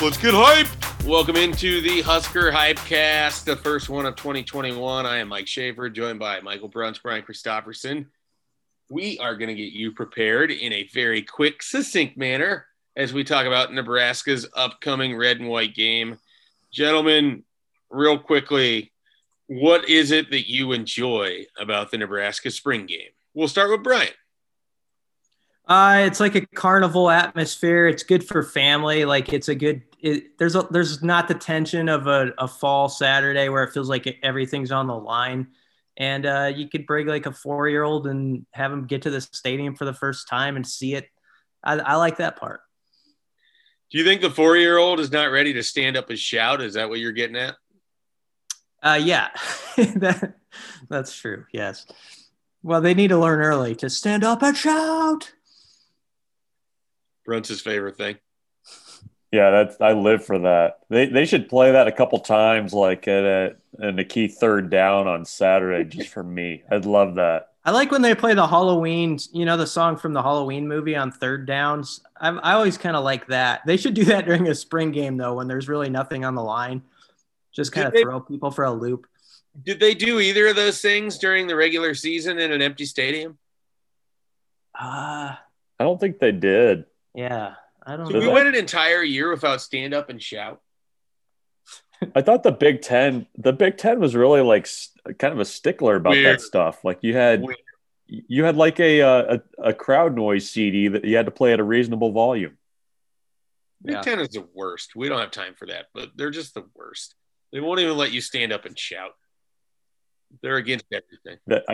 Let's get hype. Welcome into the Husker Hypecast, the first one of 2021. I am Mike Schaefer, joined by Michael Bruns, Brian Christopherson. We are going to get you prepared in a very quick, succinct manner as we talk about Nebraska's upcoming red and white game. Gentlemen, real quickly, what is it that you enjoy about the Nebraska spring game? We'll start with Brian. Uh, it's like a carnival atmosphere. It's good for family. Like it's a good. It, there's a, there's not the tension of a, a fall Saturday where it feels like everything's on the line, and uh, you could bring like a four year old and have them get to the stadium for the first time and see it. I, I like that part. Do you think the four year old is not ready to stand up and shout? Is that what you're getting at? Uh, yeah, that, that's true. Yes. Well, they need to learn early to stand up and shout. Bruns's favorite thing. Yeah, that's I live for that. They they should play that a couple times, like at a, in a key third down on Saturday, just for me. I'd love that. I like when they play the Halloween, you know, the song from the Halloween movie on third downs. I, I always kind of like that. They should do that during a spring game though, when there's really nothing on the line. Just kind of throw people for a loop. Did they do either of those things during the regular season in an empty stadium? Uh, I don't think they did. Yeah, I don't. So we went an entire year without stand up and shout. I thought the Big Ten, the Big Ten was really like kind of a stickler about Weird. that stuff. Like you had, Weird. you had like a, a, a crowd noise CD that you had to play at a reasonable volume. Big yeah. Ten is the worst. We don't have time for that, but they're just the worst. They won't even let you stand up and shout. They're against everything. That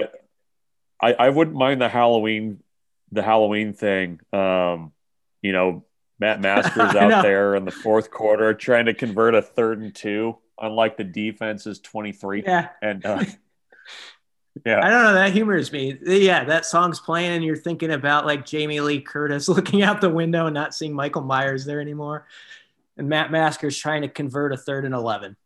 I, I, I wouldn't mind the Halloween, the Halloween thing. Um, you know, Matt Masker out there in the fourth quarter trying to convert a third and two, unlike the defense's 23. Yeah. And uh, yeah. I don't know. That humors me. Yeah, that song's playing, and you're thinking about like Jamie Lee Curtis looking out the window and not seeing Michael Myers there anymore. And Matt Masker trying to convert a third and 11.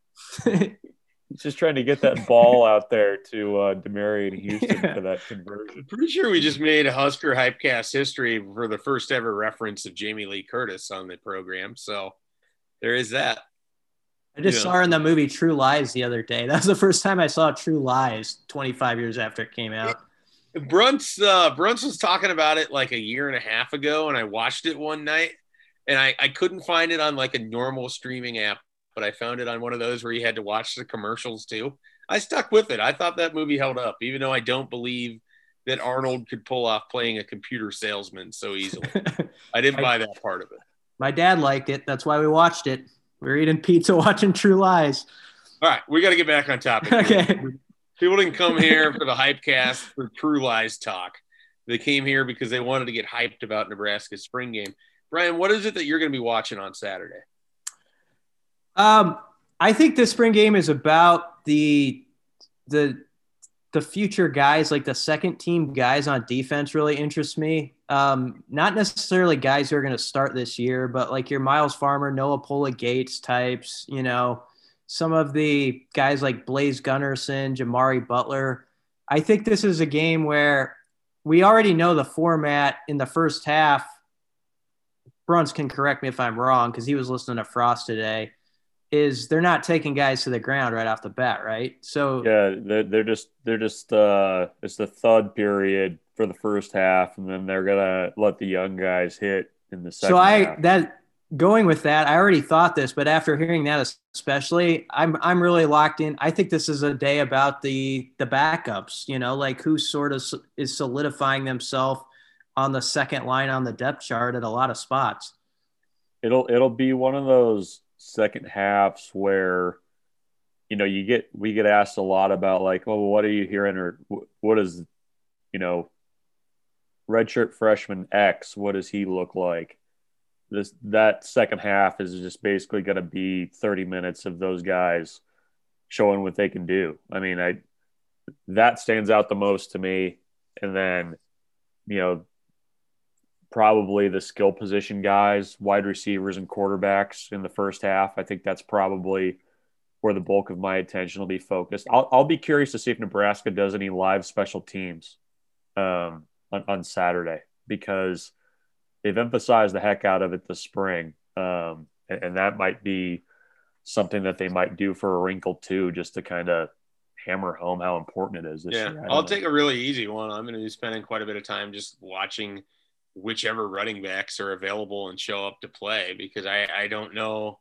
He's just trying to get that ball out there to uh, Demarion Houston yeah. for that conversion. Pretty sure we just made a Husker Hypecast history for the first ever reference of Jamie Lee Curtis on the program. So there is that. I just saw her in the movie True Lies the other day. That was the first time I saw True Lies 25 years after it came out. Bruns uh, Bruns was talking about it like a year and a half ago, and I watched it one night, and I, I couldn't find it on like a normal streaming app but I found it on one of those where you had to watch the commercials too. I stuck with it. I thought that movie held up, even though I don't believe that Arnold could pull off playing a computer salesman so easily. I didn't buy that part of it. My dad liked it. That's why we watched it. We were eating pizza, watching True Lies. All right, we got to get back on topic. okay. People didn't come here for the hype cast for True Lies talk. They came here because they wanted to get hyped about Nebraska's spring game. Brian, what is it that you're going to be watching on Saturday? Um, I think the spring game is about the the the future guys, like the second team guys on defense, really interest me. Um, not necessarily guys who are going to start this year, but like your Miles Farmer, Noa Pola-Gates types, you know, some of the guys like Blaise Gunnerson, Jimari Butler. I think this is a game where we already know the format in the first half. Bruns can correct me if I'm wrong because he was listening to Frost today is they're not taking guys to the ground right off the bat, right? So yeah, they're, they're just they're just uh, it's the thud period for the first half, and then they're gonna let the young guys hit in the second. So I half. that going with that, I already thought this, but after hearing that, especially, I'm I'm really locked in. I think this is a day about the the backups. You know, like who sort of is solidifying themselves on the second line on the depth chart at a lot of spots. It'll it'll be one of those second halves where you know you get we get asked a lot about like oh, well what are you hearing? or what is you know redshirt freshman x what does he look like? This that second half is just basically going to be 30 minutes of those guys showing what they can do. I mean i that stands out the most to me. And then you know probably the skill position guys, wide receivers, and quarterbacks in the first half. I think that's probably where the bulk of my attention will be focused. I'll, I'll be curious to see if Nebraska does any live special teams um, on, on Saturday because they've emphasized the heck out of it this spring. Um, and, and that might be something that they might do for a wrinkle too, just to kind of hammer home how important it is this yeah, year. I'll take a really easy one. I'm going to be spending quite a bit of time just watching whichever running backs are available and show up to play because I, I don't know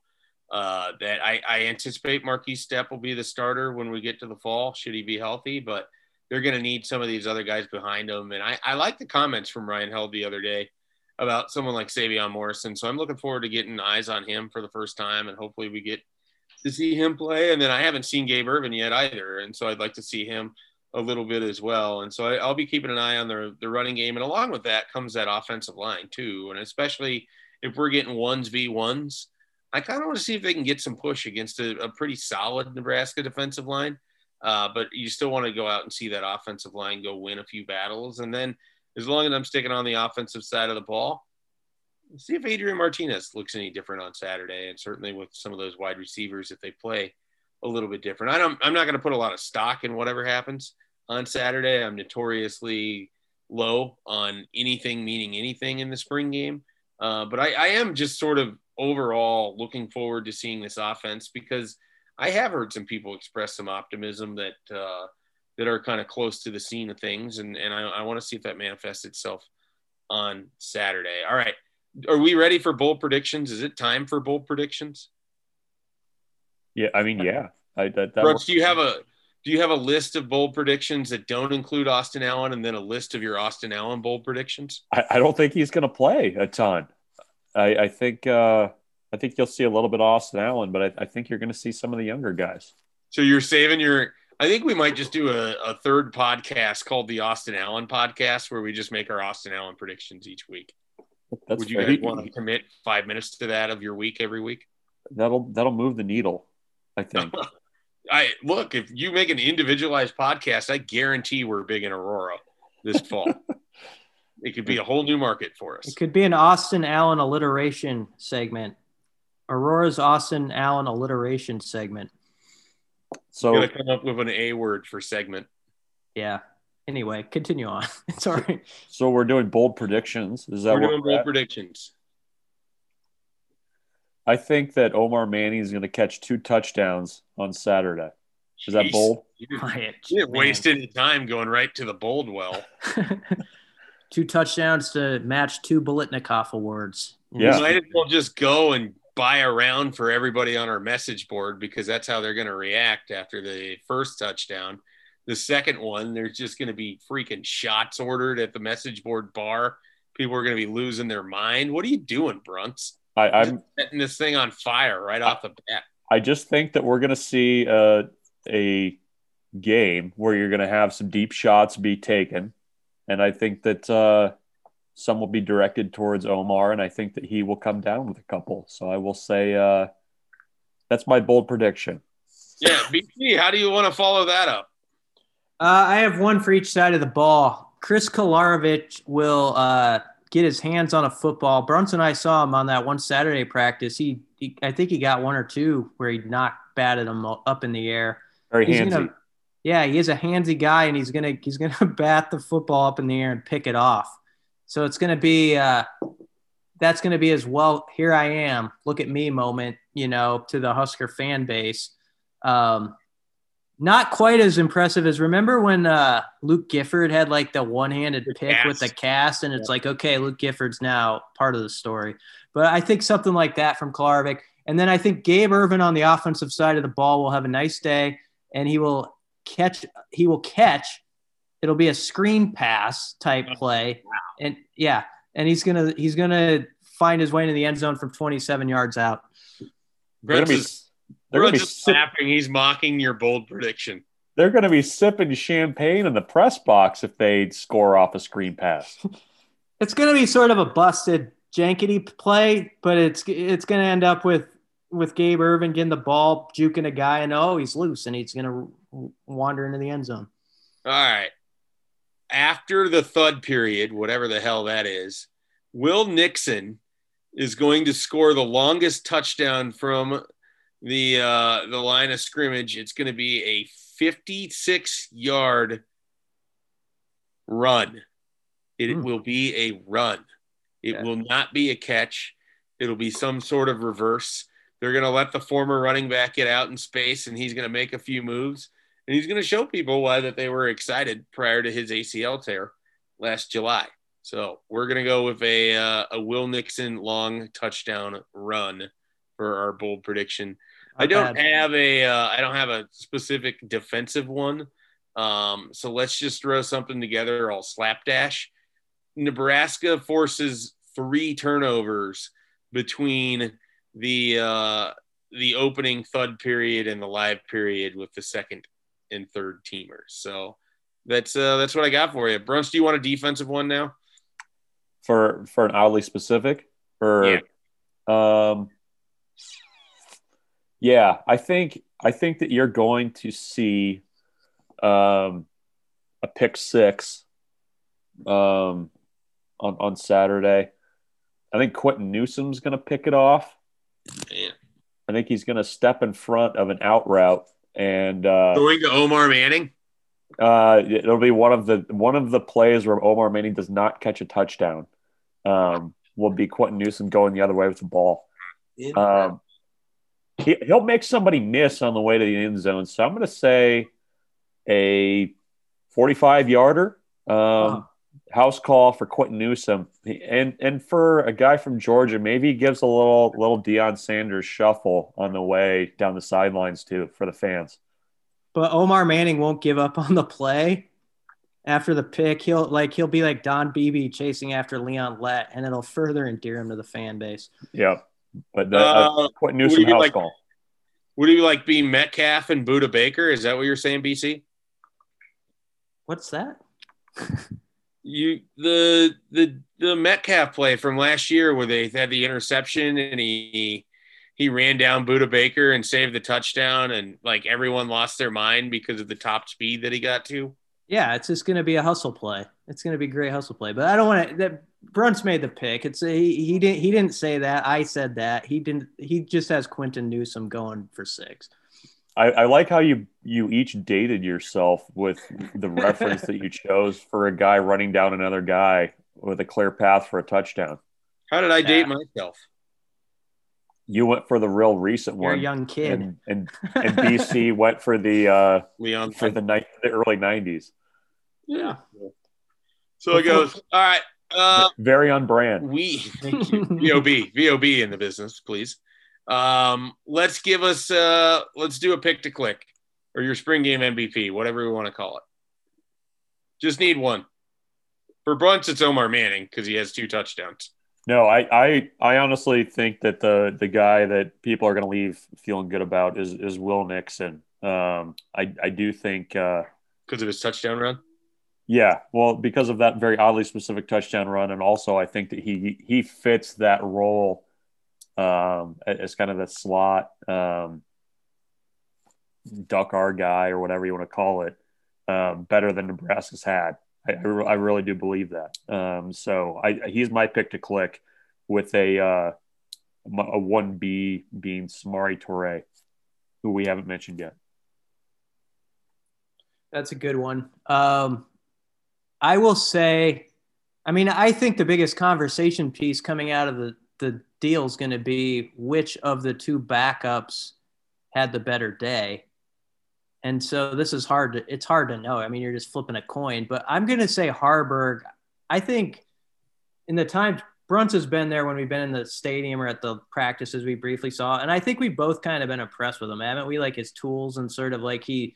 uh, that I, I anticipate Markese Stepp will be the starter when we get to the fall, should he be healthy, but they're going to need some of these other guys behind him. And I, I like the comments from Ryan Held the other day about someone like Sevion Morrison. So I'm looking forward to getting eyes on him for the first time and hopefully we get to see him play. And then I haven't seen Gabe Ervin yet either. And so I'd like to see him a little bit as well. And so I, will be keeping an eye on the, the running game. And along with that comes that offensive line too. And especially if we're getting ones v ones, I kind of want to see if they can get some push against a, a pretty solid Nebraska defensive line. Uh, but you still want to go out and see that offensive line go win a few battles. And then as long as I'm sticking on the offensive side of the ball, see if Adrian Martinez looks any different on Saturday. And certainly with some of those wide receivers, if they play a little bit different. I don't, I'm not going to put a lot of stock in whatever happens on Saturday. I'm notoriously low on anything meaning anything in the spring game. Uh, but I, I am just sort of overall looking forward to seeing this offense because I have heard some people express some optimism that uh, that are kind of close to the scene of things, and and I, I want to see if that manifests itself on Saturday. All right, are we ready for bold predictions? Is it time for bold predictions? Yeah, I mean, yeah. I, that, that Brooks, do you have a do you have a list of bold predictions that don't include Austin Allen, and then a list of your Austin Allen bold predictions? I, I don't think he's going to play a ton. I, I think uh, I think you'll see a little bit of Austin Allen, but I, I think you're going to see some of the younger guys. So you're saving your. I think we might just do a, a third podcast called the Austin Allen podcast, where we just make our Austin Allen predictions each week. That's Would you guys want to commit five minutes to that of your week every week? That'll that'll move the needle. I think. I look if you make an individualized podcast, I guarantee we're big in Aurora this fall. it could be a whole new market for us. It could be an Austin Allen alliteration segment. Aurora's Austin Allen alliteration segment. So Gotta come up with an A word for segment. Yeah. Anyway, continue on. It's all right. so we're doing bold predictions. Is that what We're doing we're bold at? predictions. I think that Omar Manning is going to catch two touchdowns on Saturday. Is that Jeez. bold? You didn't, Quiet. you didn't waste any time going right to the bold well. two touchdowns to match two Biletnikoff awards. Yeah. We might as well just go and buy a round for everybody on our message board because that's how they're going to react after the first touchdown. The second one, there's just going to be freaking shots ordered at the message board bar. People are going to be losing their mind. What are you doing, Bruns? I, I'm Setting this thing on fire right off the bat. I just think that we're going to see uh, a game where you're going to have some deep shots be taken, and I think that uh, some will be directed towards Omar, and I think that he will come down with a couple. So I will say uh, that's my bold prediction. Yeah, BT, how do you want to follow that up? Uh, I have one for each side of the ball. Chris Kolarevic will uh, get his hands on a football. Brunson, I saw him on that one Saturday practice. He, he I think he got one or two where he knocked batted them up in the air. Very He's handsy. gonna, yeah, he is a handsy guy, and he's gonna he's gonna bat the football up in the air and pick it off. So it's gonna be uh, that's gonna be as well. Here I am, look at me moment, you know, to the Husker fan base. Um, not quite as impressive as remember when uh, Luke Gifford had like the one-handed The pick with the cast. cast, and it's like okay, Luke Gifford's now part of the story. But I think something like that from Kolarevic. And then I think Gabe Ervin on the offensive side of the ball will have a nice day and he will catch he will catch it'll be a screen pass type play and yeah and he's gonna he's gonna find his way into the end zone from 27 yards out They're gonna Bruns be, is, they're gonna Bruns be is sip- laughing. He's mocking your bold prediction. they're gonna be sipping champagne in the press box if they score off a screen pass. it's gonna be sort of a busted jankety play but it's it's gonna end up with with Gabe Ervin getting the ball juking a guy and oh he's loose and he's gonna wander into the end zone All right. After the thud period, whatever the hell that is, Will Nixon is going to score the longest touchdown from the uh, the line of scrimmage. It's going to be a 56 yard run. It Hmm. will be a run. It Okay. will not be a catch. It'll be some sort of reverse. They're going to let the former running back get out in space, and he's going to make a few moves, and he's going to show people why that they were excited prior to his ACL tear last July. So we're going to go with a uh, a Will Nixon long touchdown run for our bold prediction. I don't bad. have a uh, I don't have a specific defensive one. Um, so let's just throw something together all slapdash. Nebraska forces three turnovers between the uh, the opening thud period and the live period with the second and third teamers. So that's uh, that's what I got for you. Bruns, do you want a defensive one now? for for an oddly specific or um yeah i think i think that you're going to see um a pick six um on on saturday i think quinton newsome's going to pick it off Man. i think he's going to step in front of an out route and uh Going to Omar Manning. uh, it'll be one of the one of the plays where Omar Manning does not catch a touchdown. Um, will be Quinton Newsome going the other way with the ball. Um, he, he'll make somebody miss on the way to the end zone. So I'm going to say a 45 yarder. Um. House call for Quinton Newsome, and and for a guy from Georgia, maybe he gives a little little Deion Sanders shuffle on the way down the sidelines too for the fans. But Omar Manning won't give up on the play after the pick. He'll like he'll be like Don Beebe chasing after Leon Lett, and it'll further endear him to the fan base. Yeah, but the, uh, Uh, Quentin what do Newsom you house like- call. Would you like be Metcalf and Budda Baker? Is that what you're saying, BC? What's that? You the the the Metcalf play from last year where they had the interception and he he ran down Budda Baker and saved the touchdown and like everyone lost their mind because of the top speed that he got to. Yeah, it's just going to be a hustle play. It's going to be a great hustle play. But I don't want to. That Brunt's made the pick. It's he, he didn't he didn't say that. I said that. He didn't. He just has Quinton Newsome going for six. I, I like how you you each dated yourself with the reference that you chose for a guy running down another guy with a clear path for a touchdown. How did I Yeah. date myself? You went for the real recent You're a one, young kid. and and, and BC went for the uh, Leon for the night the early nineties. yeah. So it goes. All right. Uh, Very on brand. we thank you. VOB VOB in the business, please. Um, let's give us uh, let's do a pick to click or your spring game MVP, whatever we want to call it. Just need one. For Bruns, it's Omar Manning because he has two touchdowns. No, I, I I honestly think that the the guy that people are going to leave feeling good about is is Will Nixon. Um, I I do think. Uh, because of his touchdown run. Yeah, well, because of that very oddly specific touchdown run, and also I think that he he fits that role um, as kind of the slot um, duck our guy or whatever you want to call it um, better than Nebraska's had. I, I, I really do believe that. Um, so I, he's my pick to click with a uh, a one B being Samori Touré, who we haven't mentioned yet. That's a good one. Um, I will say, I mean, I think the biggest conversation piece coming out of the, the deal is going to be which of the two backups had the better day. And so this is hard to, it's hard to know. I mean, you're just flipping a coin, but I'm going to say Haarberg. I think in the time Bruns has been there when we've been in the stadium or at the practices we briefly saw. And I think we've both kind of been impressed with him, haven't we? Like his tools and sort of like he,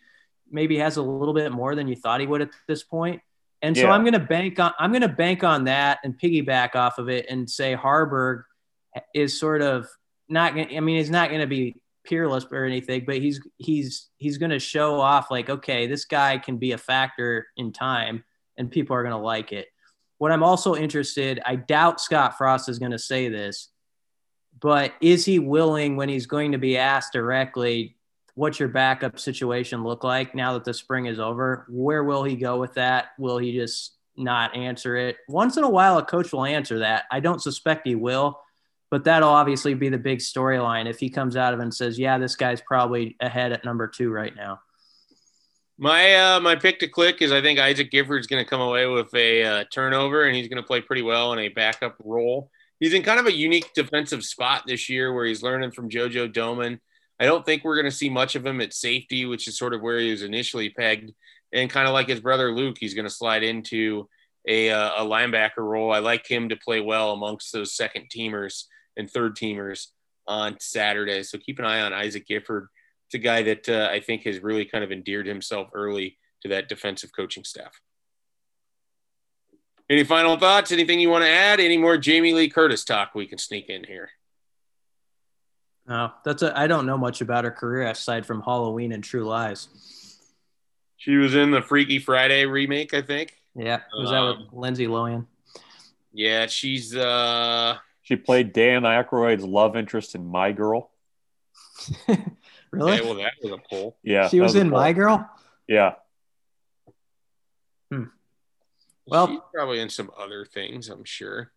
maybe has a little bit more than you thought he would at this point. And so Yeah. I'm going to bank on I'm going to bank on that and piggyback off of it and say Haarberg is sort of not going I mean he's not going to be peerless or anything, but he's he's he's going to show off like okay, this guy can be a factor in time and people are going to like it. What I'm also interested, I doubt Scott Frost is going to say this, but is he willing when he's going to be asked directly what's your backup situation look like now that the spring is over? Where will he go with that? Will he just not answer it? Once in a while, a coach will answer that. I don't suspect he will, but that'll obviously be the big storyline if he comes out of it and says, "Yeah, this guy's probably ahead at number two right now." My uh, my pick to click is I think Isaac Gifford's going to come away with a uh, turnover and he's going to play pretty well in a backup role he's in kind of a unique defensive spot this year where he's learning from JoJo Domann. I don't think we're going to see much of him at safety, which is sort of where he was initially pegged. And kind of like his brother Luke, he's going to slide into a, uh, a linebacker role. I like him to play well amongst those second teamers and third teamers on Saturday. So keep an eye on Isaac Gifford. It's a guy that uh, I think has really kind of endeared himself early to that defensive coaching staff. Any final thoughts? Anything you want to add? Any more Jamie Lee Curtis talk we can sneak in here? No, that's a, I don't know much about her career aside from Halloween and True Lies. She was in the Freaky Friday remake, I think. Yeah, was that with Um, Lindsay Lohan? Yeah, she's uh She played Dan Aykroyd's love interest in My Girl. really? yeah, well that was a pull. Yeah, she that was in. My Girl. Yeah, Hmm. Well- she's probably in some other things, I'm sure.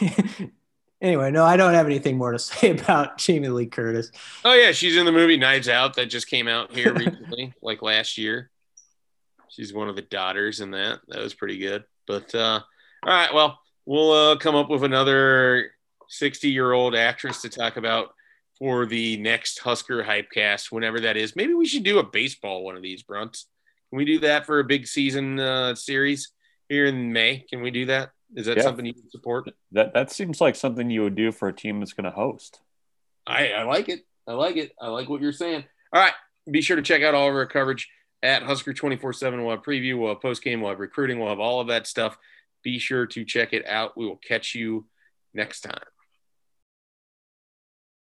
anyway, no, I don't have anything more to say about Jamie Lee Curtis. Oh yeah, she's in the movie Knives Out that just came out here recently, like last year. She's one of the daughters in that. That was pretty good. But uh all right, well, we'll uh, come up with another 60-year-old actress to talk about for the next Husker Hypecast, whenever that is. Maybe we should do a baseball one of these, Bruns. Can we do that for a big season uh, series here in May? Can we do that? Is that Yeah. something you can support? that that seems like something you would do for a team that's going to host. I, I like it. I like it. I like what you're saying. All right. Be sure to check out all of our coverage at Husker 24 7. We'll have preview, we'll have post game, we'll have recruiting, we'll have all of that stuff. Be sure to check it out. We will catch you next time.